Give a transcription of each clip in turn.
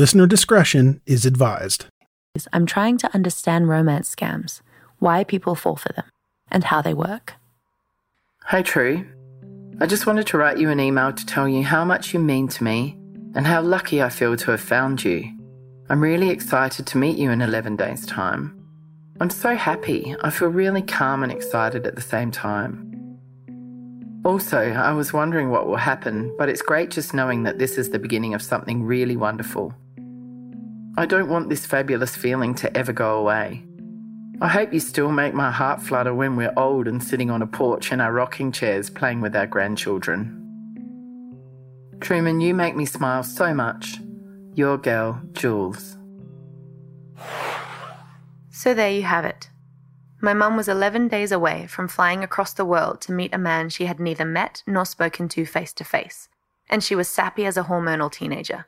Listener discretion is advised. I'm trying to understand romance scams, why people fall for them, and how they work. Hey, True. I just wanted to write you an email to tell you how much you mean to me and how lucky I feel to have found you. I'm really excited to meet you in 11 days' time. I'm so happy. I feel really calm and excited at the same time. Also, I was wondering what will happen, but it's great just knowing that this is the beginning of something really wonderful. I don't want this fabulous feeling to ever go away. I hope you still make my heart flutter when we're old and sitting on a porch in our rocking chairs playing with our grandchildren. Truman, you make me smile so much. Your girl, Jules. So there you have it. My mum was 11 days away from flying across the world to meet a man she had neither met nor spoken to face to face, and she was sappy as a hormonal teenager.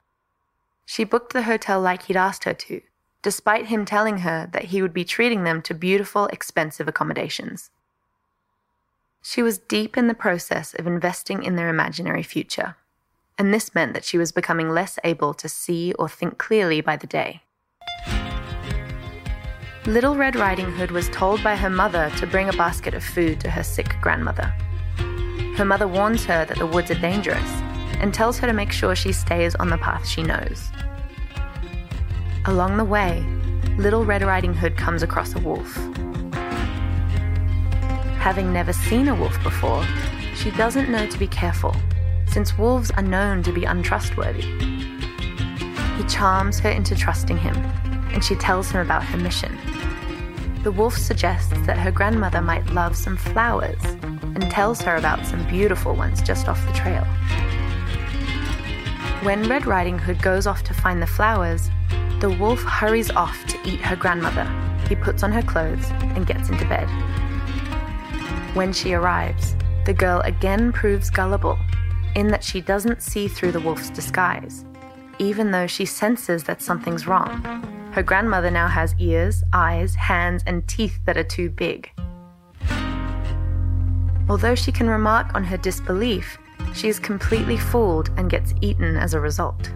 She booked the hotel like he'd asked her to, despite him telling her that he would be treating them to beautiful, expensive accommodations. She was deep in the process of investing in their imaginary future, and this meant that she was becoming less able to see or think clearly by the day. Little Red Riding Hood was told by her mother to bring a basket of food to her sick grandmother. Her mother warns her that the woods are dangerous and tells her to make sure she stays on the path she knows. Along the way, Little Red Riding Hood comes across a wolf. Having never seen a wolf before, she doesn't know to be careful, since wolves are known to be untrustworthy. He charms her into trusting him, and she tells him about her mission. The wolf suggests that her grandmother might love some flowers and tells her about some beautiful ones just off the trail. When Red Riding Hood goes off to find the flowers, the wolf hurries off to eat her grandmother. He puts on her clothes and gets into bed. When she arrives, the girl again proves gullible in that she doesn't see through the wolf's disguise, even though she senses that something's wrong. Her grandmother now has ears, eyes, hands, and teeth that are too big. Although she can remark on her disbelief, she is completely fooled and gets eaten as a result.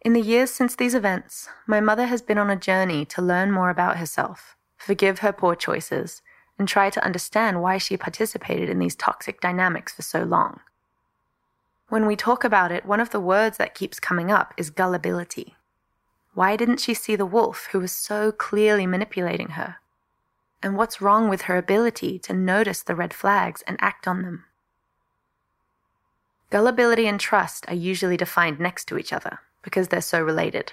In the years since these events, my mother has been on a journey to learn more about herself, forgive her poor choices, and try to understand why she participated in these toxic dynamics for so long. When we talk about it, one of the words that keeps coming up is gullibility. Why didn't she see the wolf who was so clearly manipulating her? And what's wrong with her ability to notice the red flags and act on them. Gullibility and trust are usually defined next to each other because they're so related.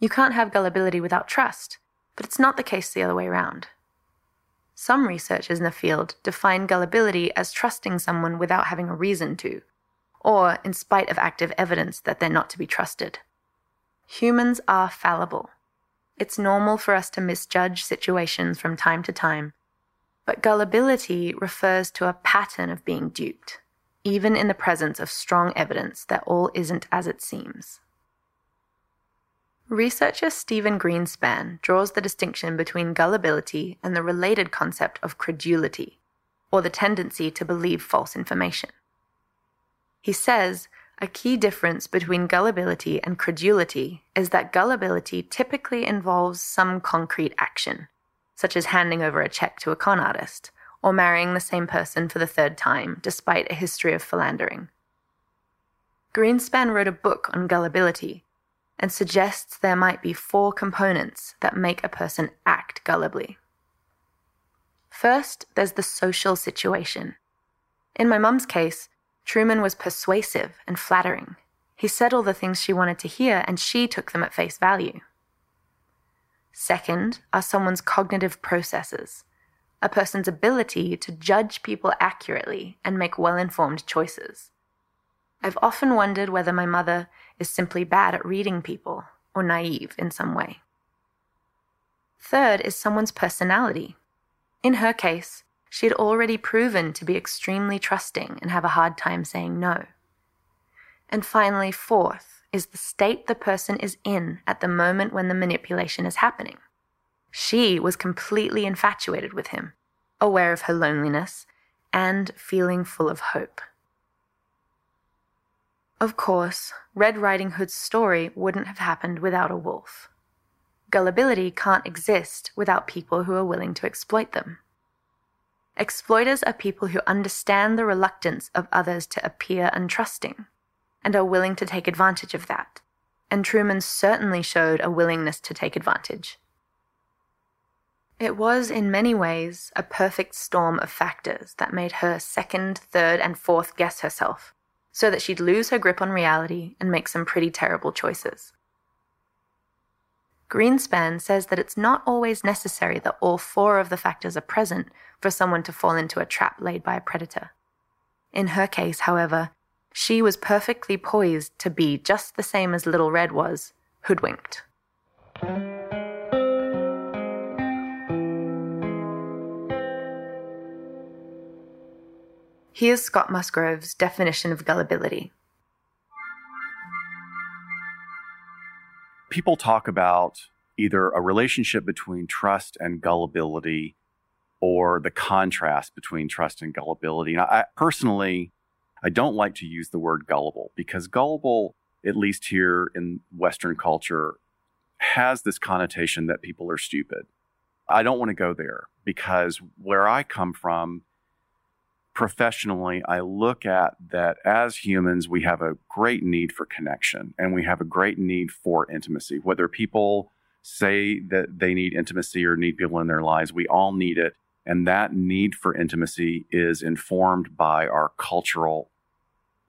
You can't have gullibility without trust, but it's not the case the other way around. Some researchers in the field define gullibility as trusting someone without having a reason to, or in spite of active evidence that they're not to be trusted. Humans are fallible it's normal for us to misjudge situations from time to time, but gullibility refers to a pattern of being duped, even in the presence of strong evidence that all isn't as it seems. Researcher Stephen Greenspan draws the distinction between gullibility and the related concept of credulity, or the tendency to believe false information. He says a key difference between gullibility and credulity is that gullibility typically involves some concrete action, such as handing over a check to a con artist, or marrying the same person for the third time, despite a history of philandering. Greenspan wrote a book on gullibility and suggests there might be four components that make a person act gullibly. First, there's the social situation. In my mum's case, Truman was persuasive and flattering. He said all the things she wanted to hear, and she took them at face value. Second are someone's cognitive processes, a person's ability to judge people accurately and make well informed choices. I've often wondered whether my mother is simply bad at reading people or naive in some way. Third is someone's personality. In her case, she had already proven to be extremely trusting and have a hard time saying no. And finally, fourth is the state the person is in at the moment when the manipulation is happening. She was completely infatuated with him, aware of her loneliness, and feeling full of hope. Of course, Red Riding Hood's story wouldn't have happened without a wolf. Gullibility can't exist without people who are willing to exploit them. Exploiters are people who understand the reluctance of others to appear untrusting and are willing to take advantage of that. And Truman certainly showed a willingness to take advantage. It was, in many ways, a perfect storm of factors that made her second, third, and fourth guess herself, so that she'd lose her grip on reality and make some pretty terrible choices. Greenspan says that it's not always necessary that all four of the factors are present for someone to fall into a trap laid by a predator. In her case, however, she was perfectly poised to be just the same as Little Red was hoodwinked. Here's Scott Musgrove's definition of gullibility. People talk about either a relationship between trust and gullibility or the contrast between trust and gullibility. And I personally, I don't like to use the word gullible because gullible, at least here in Western culture, has this connotation that people are stupid. I don't want to go there because where I come from, professionally, I look at that as humans, we have a great need for connection and we have a great need for intimacy. Whether people say that they need intimacy or need people in their lives, we all need it. And that need for intimacy is informed by our cultural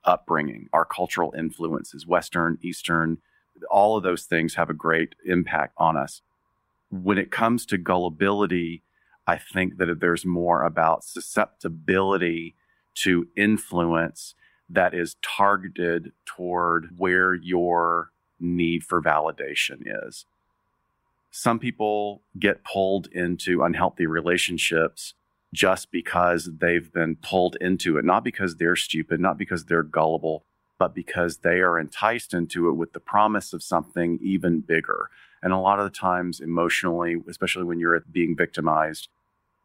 upbringing, our cultural influences, Western, Eastern, all of those things have a great impact on us. When it comes to gullibility, I think that there's more about susceptibility to influence that is targeted toward where your need for validation is. Some people get pulled into unhealthy relationships just because they've been pulled into it, not because they're stupid, not because they're gullible, but because they are enticed into it with the promise of something even bigger. And a lot of the times, emotionally, especially when you're being victimized,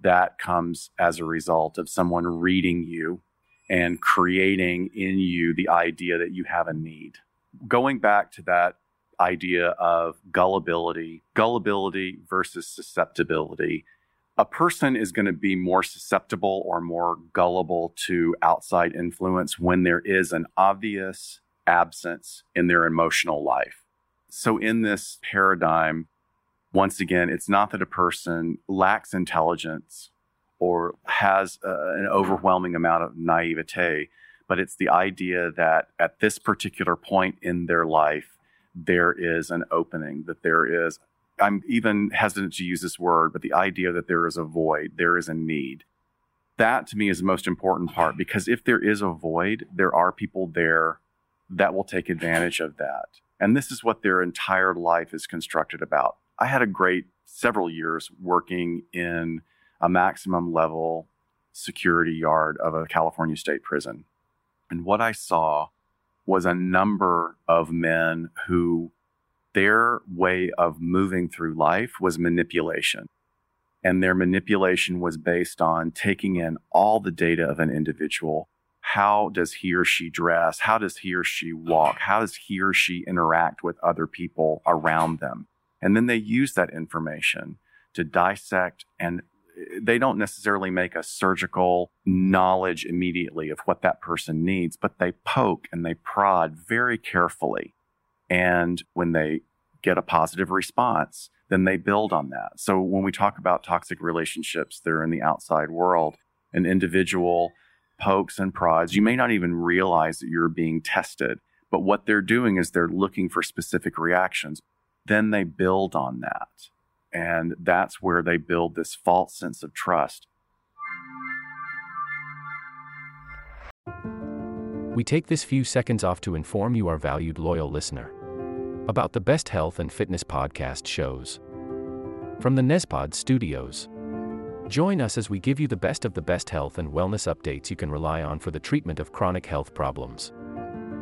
that comes as a result of someone reading you and creating in you the idea that you have a need. Going back to that idea of gullibility, gullibility versus susceptibility. A person is going to be more susceptible or more gullible to outside influence when there is an obvious absence in their emotional life. So, in this paradigm, once again, it's not that a person lacks intelligence or has uh, an overwhelming amount of naivete, but it's the idea that at this particular point in their life, there is an opening, that there is, I'm even hesitant to use this word, but the idea that there is a void, there is a need. That to me is the most important part because if there is a void, there are people there that will take advantage of that. And this is what their entire life is constructed about. I had a great several years working in a maximum level security yard of a California state prison. And what I saw was a number of men who their way of moving through life was manipulation. And their manipulation was based on taking in all the data of an individual. How does he or she dress? How does he or she walk? How does he or she interact with other people around them? And then they use that information to dissect and eh, they don't necessarily make a surgical knowledge immediately of what that person needs, but they poke and they prod very carefully. And when they get a positive response, then they build on that. So when we talk about toxic relationships that are in the outside world, an individual pokes and prods, you may not even realize that you're being tested. But what they're doing is they're looking for specific reactions. Then they build on that. And that's where they build this false sense of trust. We take this few seconds off to inform you, our valued loyal listener, about the best health and fitness podcast shows from the Nespod studios. Join us as we give you the best of the best health and wellness updates you can rely on for the treatment of chronic health problems.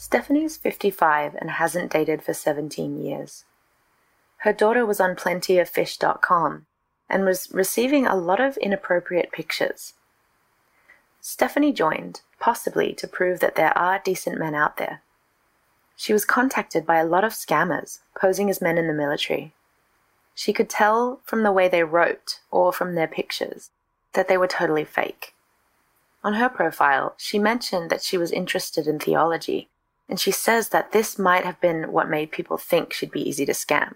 Stephanie's 55 and hasn't dated for 17 years. Her daughter was on plentyoffish.com and was receiving a lot of inappropriate pictures. Stephanie joined, possibly to prove that there are decent men out there. She was contacted by a lot of scammers posing as men in the military. She could tell from the way they wrote or from their pictures that they were totally fake. On her profile, she mentioned that she was interested in theology, and she says that this might have been what made people think she'd be easy to scam.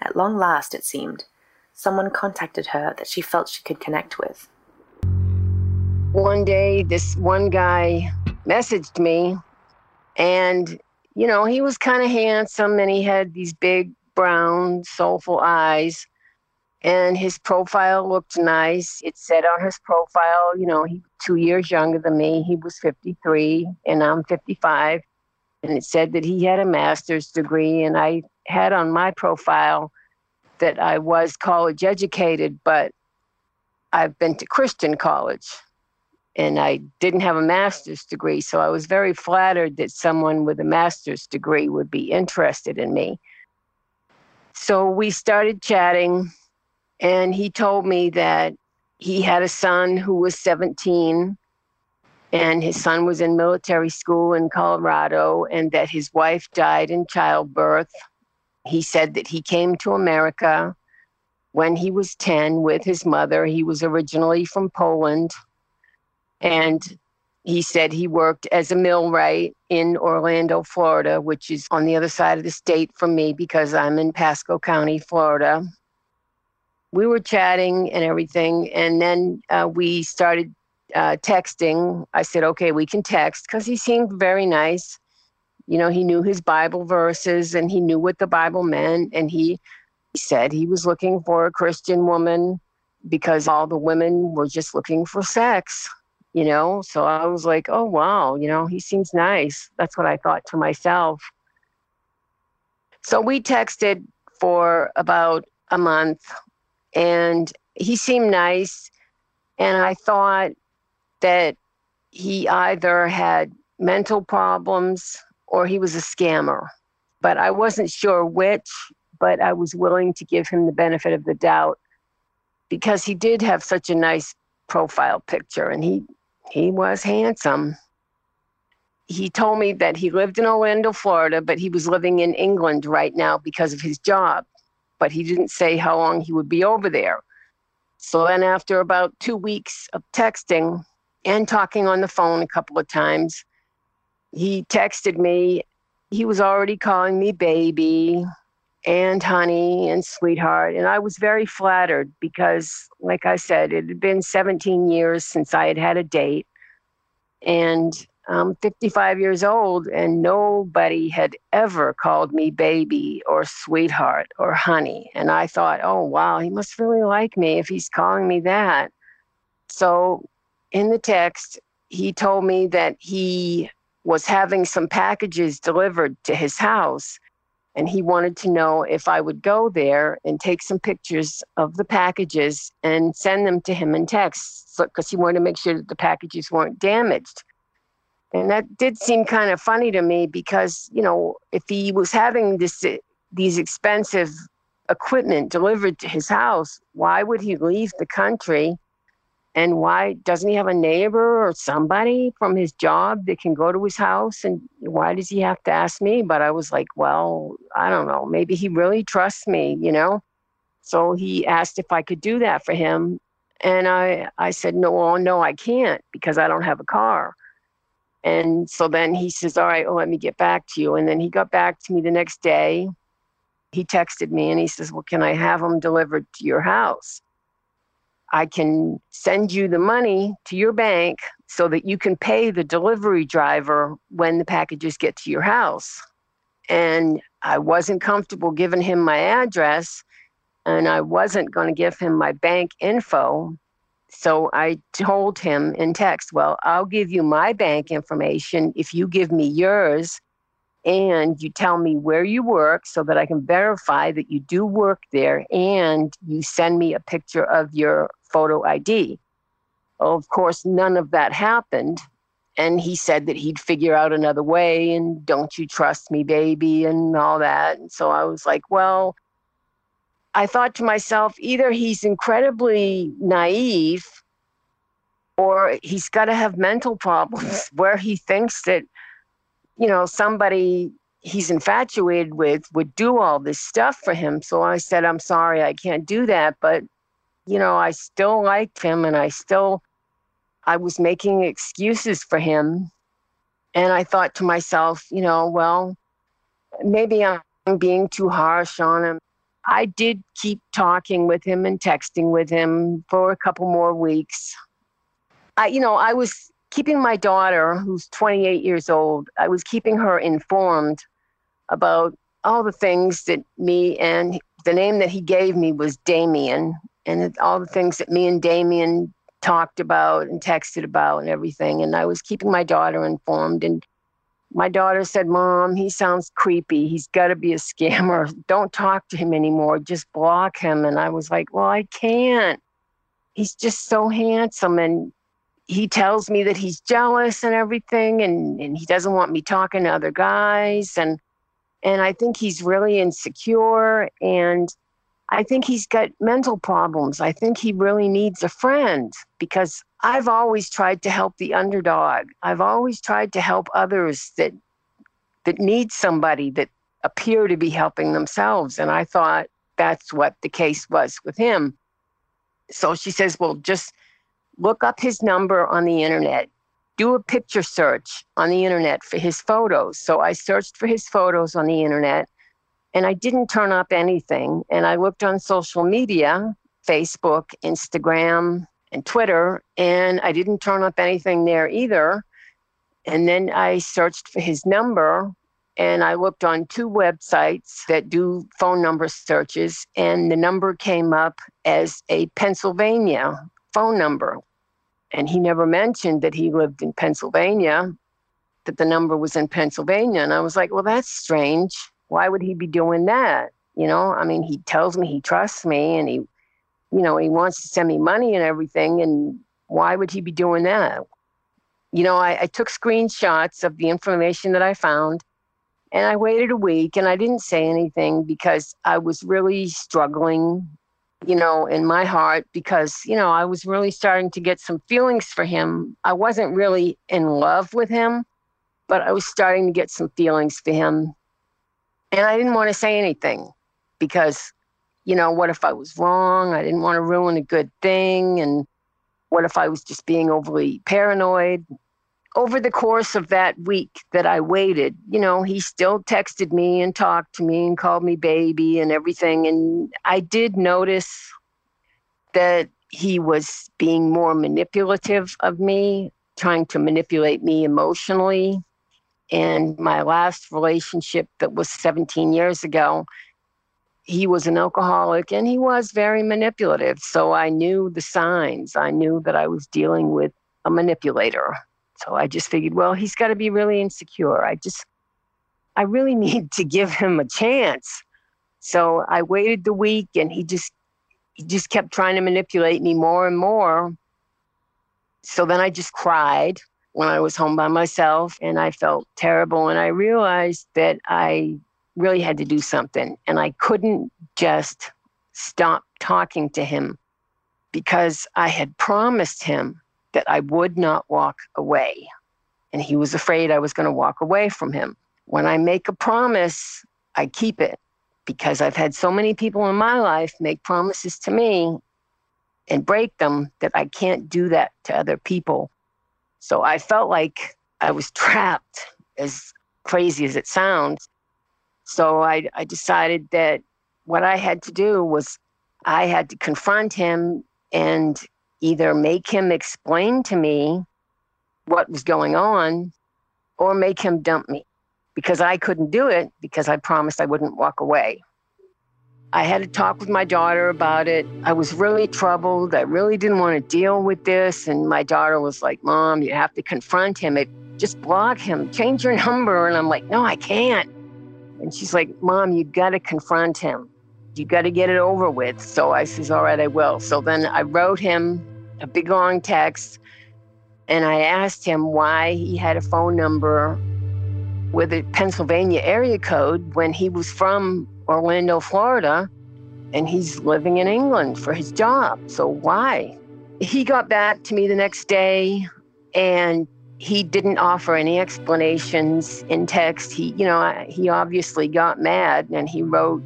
At long last, it seemed, someone contacted her that she felt she could connect with. One day, this one guy messaged me, and you know, he was kind of handsome and he had these big brown, soulful eyes. And his profile looked nice. It said on his profile, you know, he two years younger than me. He was 53 and I'm 55. And it said that he had a master's degree. And I had on my profile that I was college educated, but I've been to Christian college and I didn't have a master's degree. So I was very flattered that someone with a master's degree would be interested in me. So we started chatting, and he told me that he had a son who was 17, and his son was in military school in Colorado, and that his wife died in childbirth. He said that he came to America when he was 10 with his mother. He was originally from Poland. And he said he worked as a millwright in Orlando, Florida, which is on the other side of the state from me because I'm in Pasco County, Florida. We were chatting and everything, and then uh, we started uh, texting. I said, okay, we can text because he seemed very nice. You know, he knew his Bible verses and he knew what the Bible meant. And he, he said he was looking for a Christian woman because all the women were just looking for sex you know so i was like oh wow you know he seems nice that's what i thought to myself so we texted for about a month and he seemed nice and i thought that he either had mental problems or he was a scammer but i wasn't sure which but i was willing to give him the benefit of the doubt because he did have such a nice profile picture and he he was handsome. He told me that he lived in Orlando, Florida, but he was living in England right now because of his job. But he didn't say how long he would be over there. So then, after about two weeks of texting and talking on the phone a couple of times, he texted me. He was already calling me baby. and honey and sweetheart. And I was very flattered because, like I said, it had been 17 years since I had had a date. And I'm 55 years old, and nobody had ever called me baby or sweetheart or honey. And I thought, oh, wow, he must really like me if he's calling me that. So in the text, he told me that he was having some packages delivered to his house. And he wanted to know if I would go there and take some pictures of the packages and send them to him in text because he wanted to make sure that the packages weren't damaged. And that did seem kind of funny to me because, you know, if he was having this uh, these expensive equipment delivered to his house, why would he leave the country? And why doesn't he have a neighbor or somebody from his job that can go to his house? And why does he have to ask me? But I was like, well, I don't know. Maybe he really trusts me, you know? So he asked if I could do that for him. And I, I said, no, well, no, I can't because I don't have a car. And so then he says, All right, well, let me get back to you. And then he got back to me the next day. He texted me and he says, Well, can I have them delivered to your house? I can send you the money to your bank so that you can pay the delivery driver when the packages get to your house. And I wasn't comfortable giving him my address and I wasn't going to give him my bank info so I told him in text, well, I'll give you my bank information if you give me yours and you tell me where you work so that I can verify that you do work there and you send me a picture of your photo ID. Well, of course, none of that happened. And he said that he'd figure out another way and don't you trust me, baby, and all that. And so I was like, well, I thought to myself, either he's incredibly naive or he's got to have mental problems where he thinks that, you know, somebody he's infatuated with would do all this stuff for him. So I said, I'm sorry, I can't do that. But, you know, I still liked him and I still, I was making excuses for him. And I thought to myself, you know, well, maybe I'm being too harsh on him. I did keep talking with him and texting with him for a couple more weeks. I, you know, I was keeping my daughter, who's 28 years old, I was keeping her informed about all the things that me and the name that he gave me was Damien, and all the things that me and Damien talked about and texted about and everything. And I was keeping my daughter informed. And my daughter said, Mom, he sounds creepy. He's got to be a scammer. Don't talk to him anymore. Just block him. And I was like, Well, I can't. He's just so handsome. And he tells me that he's jealous and everything. And, and he doesn't want me talking to other guys. And, and I think he's really insecure. And I think he's got mental problems. I think he really needs a friend because I've always tried to help the underdog. I've always tried to help others that that need somebody that appear to be helping themselves. And I thought that's what the case was with him. So she says, Well, just look up his number on the internet. Do a picture search on the internet for his photos. So I searched for his photos on the internet and I didn't turn up anything. And I looked on social media Facebook, Instagram, and Twitter, and I didn't turn up anything there either. And then I searched for his number and I looked on two websites that do phone number searches, and the number came up as a Pennsylvania phone number. And he never mentioned that he lived in Pennsylvania, that the number was in Pennsylvania. And I was like, well, that's strange why would he be doing that? You know, I mean, he tells me he trusts me and he, you know, he wants to send me money and everything. And why would he be doing that? You know, I, I took screenshots of the information that I found and I waited a week and I didn't say anything because I was really struggling, you know, in my heart because, you know, I was really starting to get some feelings for him. I wasn't really in love with him, but I was starting to get some feelings for him. And I didn't want to say anything because, you know, what if I was wrong? I didn't want to ruin a good thing. And what if I was just being overly paranoid? over the course of that week that I waited, you know, he still texted me and talked to me and called me baby and everything. And I did notice that he was being more manipulative of me, trying to manipulate me emotionally. And my last relationship that was 17 years ago, he was an alcoholic and he was very manipulative. So I knew the signs. I knew that I was dealing with a manipulator. So I just figured, well, he's got to be really insecure. I just, I really need to give him a chance. So I waited the week and he just, he just kept trying to manipulate me more and more. So then I just cried when I was home by myself and I felt terrible. And I realized that I really had to do something and I couldn't just stop talking to him because I had promised him that I would not walk away. And he was afraid I was going to walk away from him. When I make a promise, I keep it because I've had so many people in my life make promises to me and break them that I can't do that to other people. So I felt like I was trapped, as crazy as it sounds. So I, I decided that what I had to do was I had to confront him and either make him explain to me what was going on or make him dump me because I couldn't do it because I promised I wouldn't walk away. I had to talk with my daughter about it. I was really troubled. I really didn't want to deal with this. And my daughter was like, Mom, you have to confront him. It, just block him, change your number. And I'm like, No, I can't. And she's like, Mom, you got to confront him you got to get it over with. So I says, all right, I will. So then I wrote him a big long text and I asked him why he had a phone number with a Pennsylvania area code when he was from Orlando, Florida, and he's living in England for his job. So why? He got back to me the next day and he didn't offer any explanations in text. He, you know, he obviously got mad and he wrote,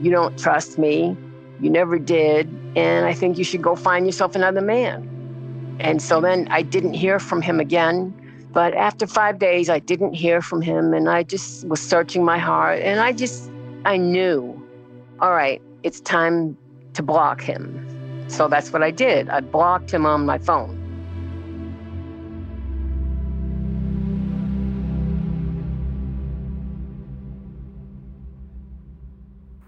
you don't trust me. You never did. And I think you should go find yourself another man. And so then I didn't hear from him again. But after five days, I didn't hear from him. And I just was searching my heart. And I just, I knew, all right, it's time to block him. So that's what I did. I blocked him on my phone.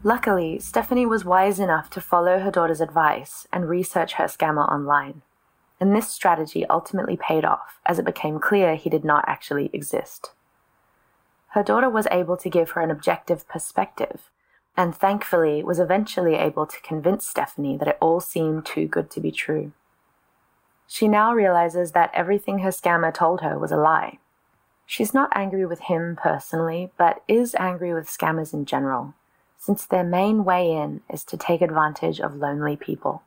Luckily, Stephanie was wise enough to follow her daughter's advice and research her scammer online. And this strategy ultimately paid off as it became clear he did not actually exist. Her daughter was able to give her an objective perspective, and thankfully was eventually able to convince Stephanie that it all seemed too good to be true. She now realizes that everything her scammer told her was a lie. She's not angry with him personally, but is angry with scammers in general since their main way in is to take advantage of lonely people.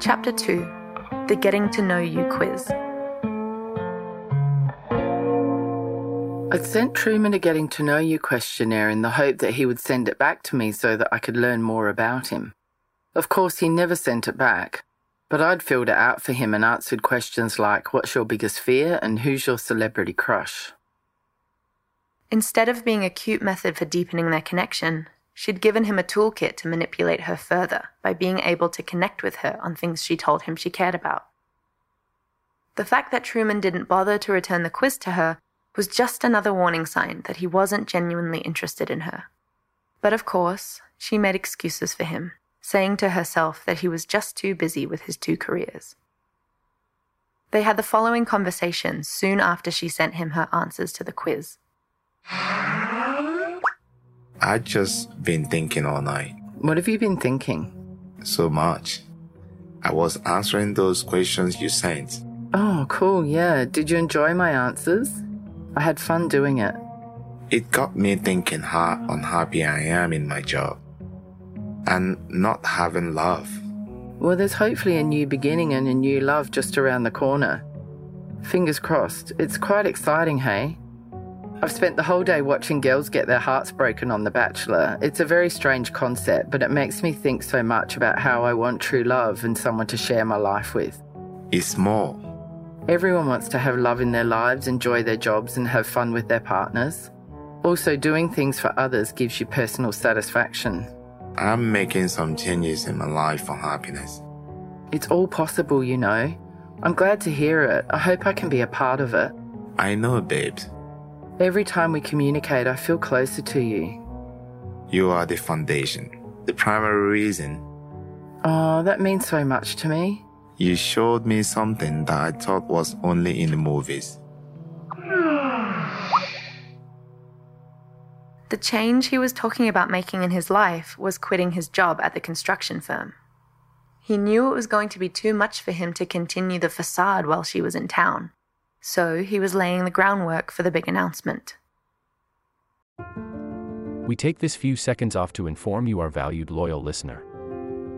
Chapter 2 The Getting to Know You Quiz. I sent Truman a Getting to Know You questionnaire in the hope that he would send it back to me so that I could learn more about him. Of course, he never sent it back, but I'd filled it out for him and answered questions like What's your biggest fear and Who's your celebrity crush? Instead of being a cute method for deepening their connection, she'd given him a toolkit to manipulate her further by being able to connect with her on things she told him she cared about. The fact that Truman didn't bother to return the quiz to her was just another warning sign that he wasn't genuinely interested in her. But of course, she made excuses for him, saying to herself that he was just too busy with his two careers. They had the following conversation soon after she sent him her answers to the quiz. I just been thinking all night. What have you been thinking? So much. I was answering those questions you sent. Oh, cool, yeah. Did you enjoy my answers? I had fun doing it. It got me thinking how unhappy I am in my job and not having love. Well, there's hopefully a new beginning and a new love just around the corner. Fingers crossed. It's quite exciting, hey? I've spent the whole day watching girls get their hearts broken on The Bachelor. It's a very strange concept, but it makes me think so much about how I want true love and someone to share my life with. It's more. Everyone wants to have love in their lives, enjoy their jobs, and have fun with their partners. Also, doing things for others gives you personal satisfaction. I'm making some changes in my life for happiness. It's all possible, you know. I'm glad to hear it. I hope I can be a part of it. I know, babes. Every time we communicate, I feel closer to you. You are the foundation, the primary reason. Oh, that means so much to me. You showed me something that I thought was only in the movies. The change he was talking about making in his life was quitting his job at the construction firm. He knew it was going to be too much for him to continue the facade while she was in town, so he was laying the groundwork for the big announcement. We take this few seconds off to inform you, our valued loyal listener,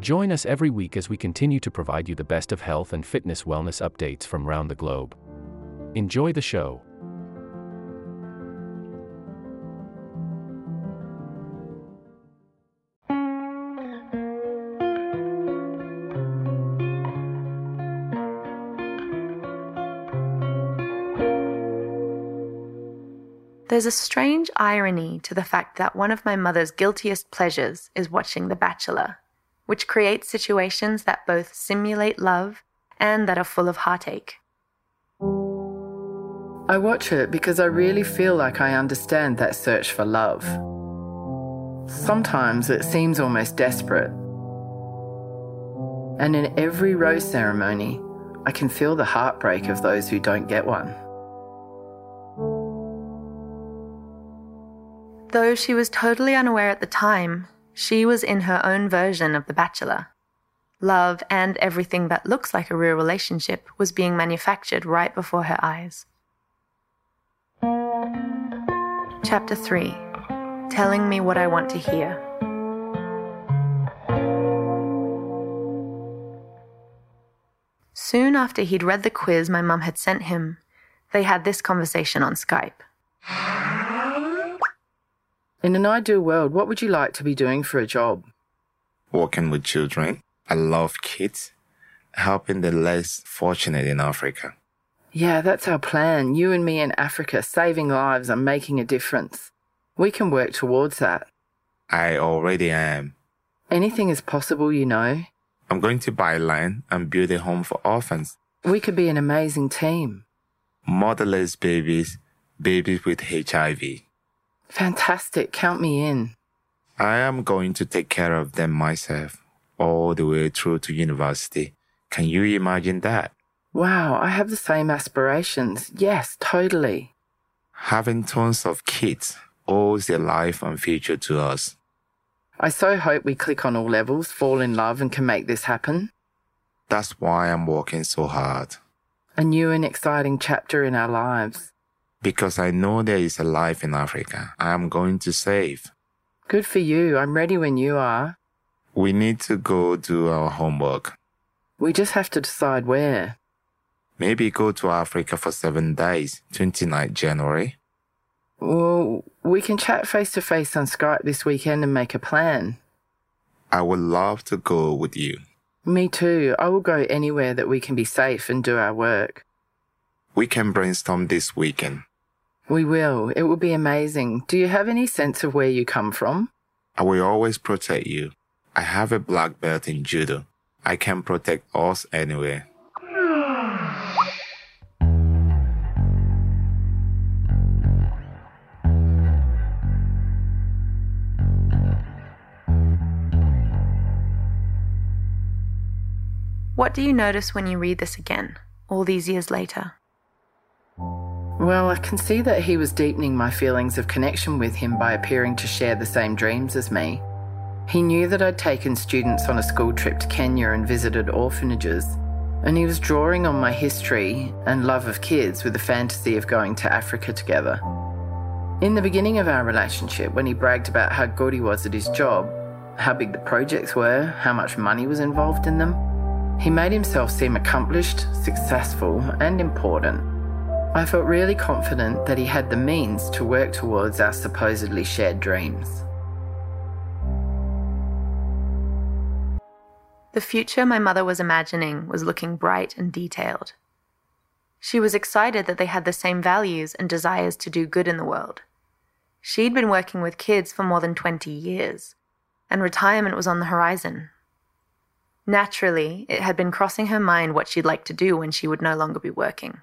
Join us every week as we continue to provide you the best of health and fitness wellness updates from around the globe. Enjoy the show. There's a strange irony to the fact that one of my mother's guiltiest pleasures is watching The Bachelor, which creates situations that both simulate love and that are full of heartache. I watch it because I really feel like I understand that search for love. Sometimes it seems almost desperate. And in every rose ceremony, I can feel the heartbreak of those who don't get one. Though she was totally unaware at the time, she was in her own version of The Bachelor. Love and everything that looks like a real relationship was being manufactured right before her eyes. Chapter 3 Telling Me What I Want to Hear. Soon after he'd read the quiz my mum had sent him, they had this conversation on Skype. In an ideal world, what would you like to be doing for a job? Working with children. I love kids. Helping the less fortunate in Africa. Yeah, that's our plan. You and me in Africa, saving lives and making a difference. We can work towards that. I already am. Anything is possible, you know. I'm going to buy land and build a home for orphans. We could be an amazing team. Motherless babies, babies with HIV. Fantastic. Count me in. I am going to take care of them myself all the way through to university. Can you imagine that? Wow, I have the same aspirations. Yes, totally. Having tons of kids owes their life and future to us. I so hope we click on all levels, fall in love, and can make this happen. That's why I'm working so hard. A new and exciting chapter in our lives. Because I know there is a life in Africa I am going to save. Good for you. I'm ready when you are. We need to go do our homework. We just have to decide where. Maybe go to Africa for seven days, 29 January. Well, we can chat face to face on Skype this weekend and make a plan. I would love to go with you. Me too. I will go anywhere that we can be safe and do our work. We can brainstorm this weekend. We will. It will be amazing. Do you have any sense of where you come from? I will always protect you. I have a black belt in judo. I can protect us anywhere. What do you notice when you read this again, all these years later? Well, I can see that he was deepening my feelings of connection with him by appearing to share the same dreams as me. He knew that I'd taken students on a school trip to Kenya and visited orphanages, and he was drawing on my history and love of kids with the fantasy of going to Africa together. In the beginning of our relationship, when he bragged about how good he was at his job, how big the projects were, how much money was involved in them, he made himself seem accomplished, successful, and important. I felt really confident that he had the means to work towards our supposedly shared dreams. The future my mother was imagining was looking bright and detailed. She was excited that they had the same values and desires to do good in the world. She'd been working with kids for more than 20 years, and retirement was on the horizon. Naturally, it had been crossing her mind what she'd like to do when she would no longer be working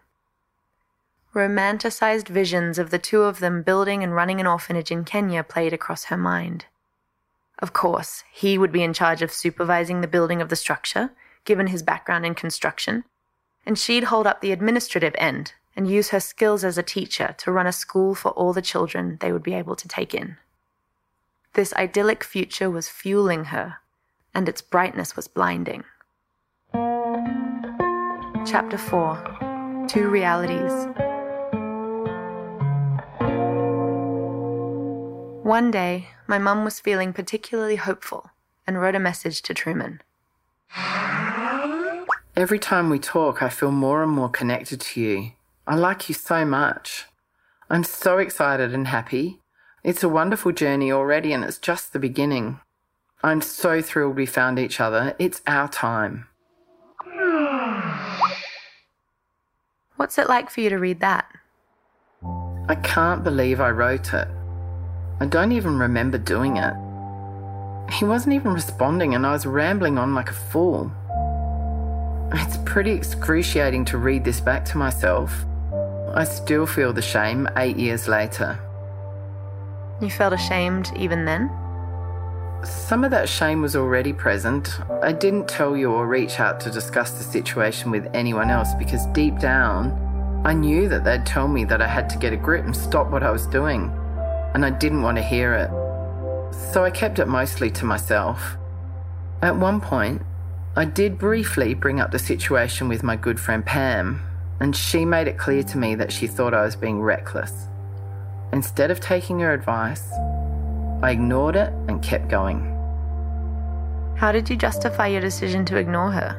romanticized visions of the two of them building and running an orphanage in Kenya played across her mind. Of course, he would be in charge of supervising the building of the structure, given his background in construction, and she'd hold up the administrative end and use her skills as a teacher to run a school for all the children they would be able to take in. This idyllic future was fueling her, and its brightness was blinding. Chapter 4 Two Realities One day, my mum was feeling particularly hopeful and wrote a message to Truman. Every time we talk, I feel more and more connected to you. I like you so much. I'm so excited and happy. It's a wonderful journey already, and it's just the beginning. I'm so thrilled we found each other. It's our time. What's it like for you to read that? I can't believe I wrote it. I don't even remember doing it. He wasn't even responding, and I was rambling on like a fool. It's pretty excruciating to read this back to myself. I still feel the shame eight years later. You felt ashamed even then? Some of that shame was already present. I didn't tell you or reach out to discuss the situation with anyone else because deep down, I knew that they'd tell me that I had to get a grip and stop what I was doing and I didn't want to hear it. So I kept it mostly to myself. At one point, I did briefly bring up the situation with my good friend Pam, and she made it clear to me that she thought I was being reckless. Instead of taking her advice, I ignored it and kept going. How did you justify your decision to ignore her?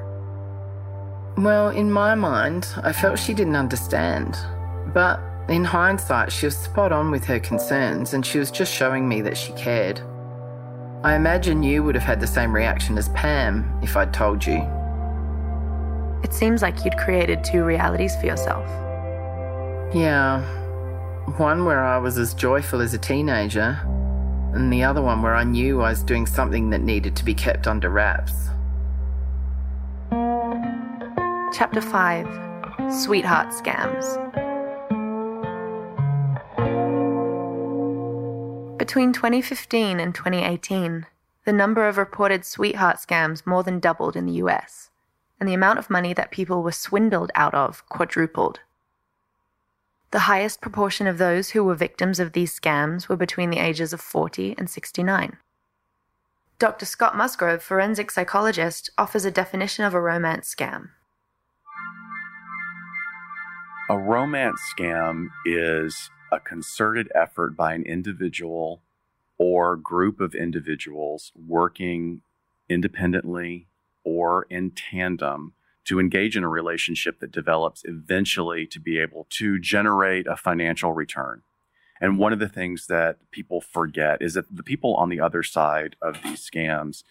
Well, in my mind, I felt she didn't understand. But in hindsight, she was spot on with her concerns and she was just showing me that she cared. I imagine you would have had the same reaction as Pam if I'd told you. It seems like you'd created two realities for yourself. Yeah. One where I was as joyful as a teenager, and the other one where I knew I was doing something that needed to be kept under wraps. Chapter 5 Sweetheart Scams. Between 2015 and 2018, the number of reported sweetheart scams more than doubled in the US, and the amount of money that people were swindled out of quadrupled. The highest proportion of those who were victims of these scams were between the ages of 40 and 69. Dr. Scott Musgrove, forensic psychologist, offers a definition of a romance scam. A romance scam is a concerted effort by an individual or group of individuals working independently or in tandem to engage in a relationship that develops eventually to be able to generate a financial return. And one of the things that people forget is that the people on the other side of these scams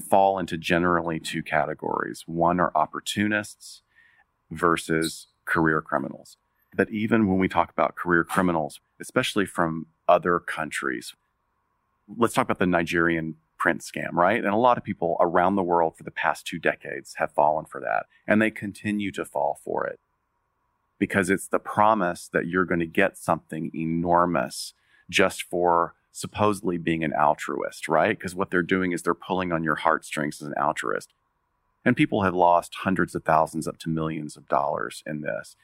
fall into generally two categories. One are opportunists versus career criminals that even when we talk about career criminals, especially from other countries, let's talk about the Nigerian prince scam, right? And a lot of people around the world for the past two decades have fallen for that, and they continue to fall for it because it's the promise that you're going to get something enormous just for supposedly being an altruist, right? Because what they're doing is they're pulling on your heartstrings as an altruist. And people have lost hundreds of thousands up to millions of dollars in this.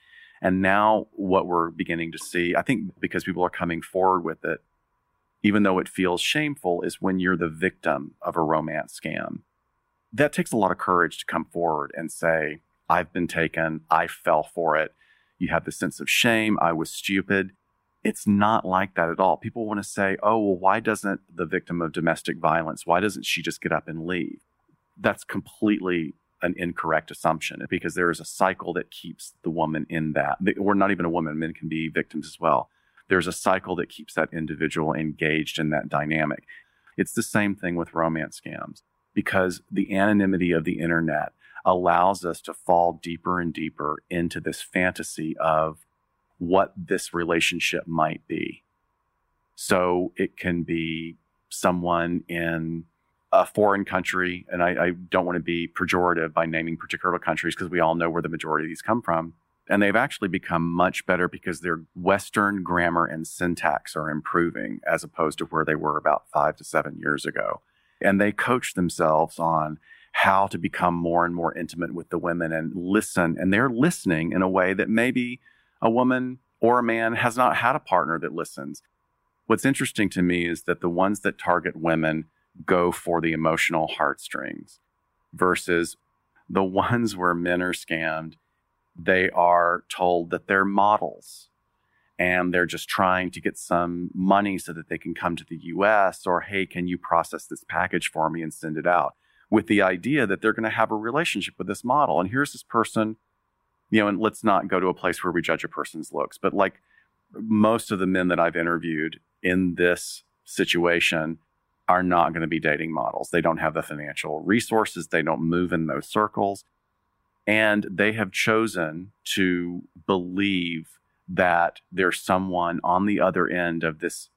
And now, what we're beginning to see, I think because people are coming forward with it, even though it feels shameful, is when you're the victim of a romance scam. That takes a lot of courage to come forward and say, I've been taken, I fell for it. You have the sense of shame, I was stupid. It's not like that at all. People want to say, oh, well, why doesn't the victim of domestic violence, why doesn't she just get up and leave? That's completely an incorrect assumption because there is a cycle that keeps the woman in that. Or not even a woman, men can be victims as well. There's a cycle that keeps that individual engaged in that dynamic. It's the same thing with romance scams because the anonymity of the internet allows us to fall deeper and deeper into this fantasy of what this relationship might be. So it can be someone in a foreign country, and I, I don't want to be pejorative by naming particular countries because we all know where the majority of these come from. And they've actually become much better because their Western grammar and syntax are improving as opposed to where they were about five to seven years ago. And they coach themselves on how to become more and more intimate with the women and listen. And they're listening in a way that maybe a woman or a man has not had a partner that listens. What's interesting to me is that the ones that target women go for the emotional heartstrings versus the ones where men are scammed, they are told that they're models and they're just trying to get some money so that they can come to the US or, hey, can you process this package for me and send it out? With the idea that they're going to have a relationship with this model. And here's this person, you know, and let's not go to a place where we judge a person's looks, but like most of the men that I've interviewed in this situation, are not going to be dating models. They don't have the financial resources, they don't move in those circles. And they have chosen to believe that there's someone on the other end of this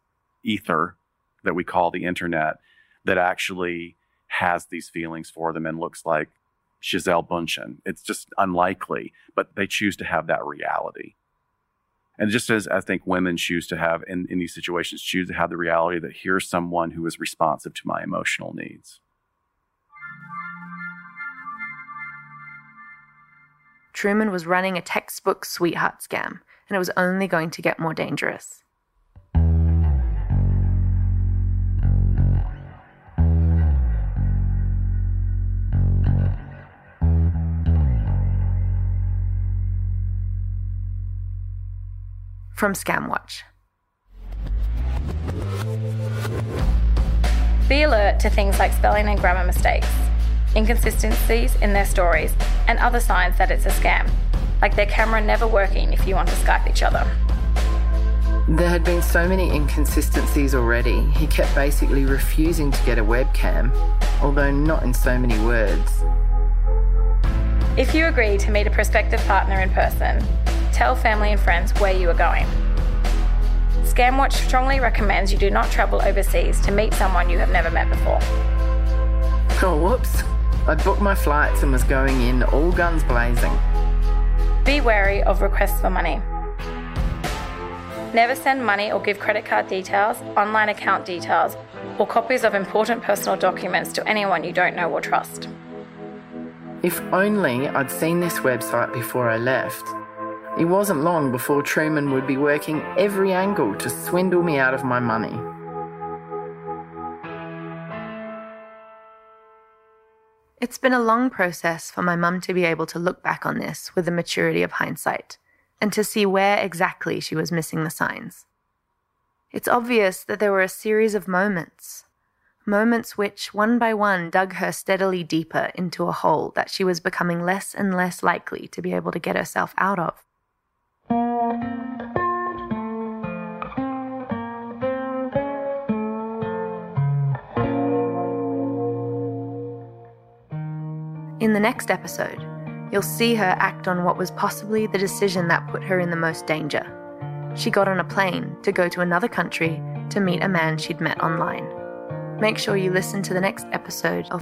ether that we call the internet that actually has these feelings for them and looks like Gisele Bündchen. It's just unlikely, but they choose to have that reality. And just as I think women choose to have in, in these situations, choose to have the reality that here's someone who is responsive to my emotional needs. Truman was running a textbook sweetheart scam, and it was only going to get more dangerous. From ScamWatch. Be alert to things like spelling and grammar mistakes, inconsistencies in their stories, and other signs that it's a scam, like their camera never working if you want to Skype each other. There had been so many inconsistencies already, he kept basically refusing to get a webcam, although not in so many words. If you agree to meet a prospective partner in person, tell family and friends where you are going. ScamWatch strongly recommends you do not travel overseas to meet someone you have never met before. Oh, whoops. I booked my flights and was going in all guns blazing. Be wary of requests for money. Never send money or give credit card details, online account details, or copies of important personal documents to anyone you don't know or trust. If only I'd seen this website before I left. It wasn't long before Truman would be working every angle to swindle me out of my money. It's been a long process for my mum to be able to look back on this with the maturity of hindsight and to see where exactly she was missing the signs. It's obvious that there were a series of moments, moments which, one by one, dug her steadily deeper into a hole that she was becoming less and less likely to be able to get herself out of. In the next episode, you'll see her act on what was possibly the decision that put her in the most danger. She got on a plane to go to another country to meet a man she'd met online. Make sure you listen to the next episode of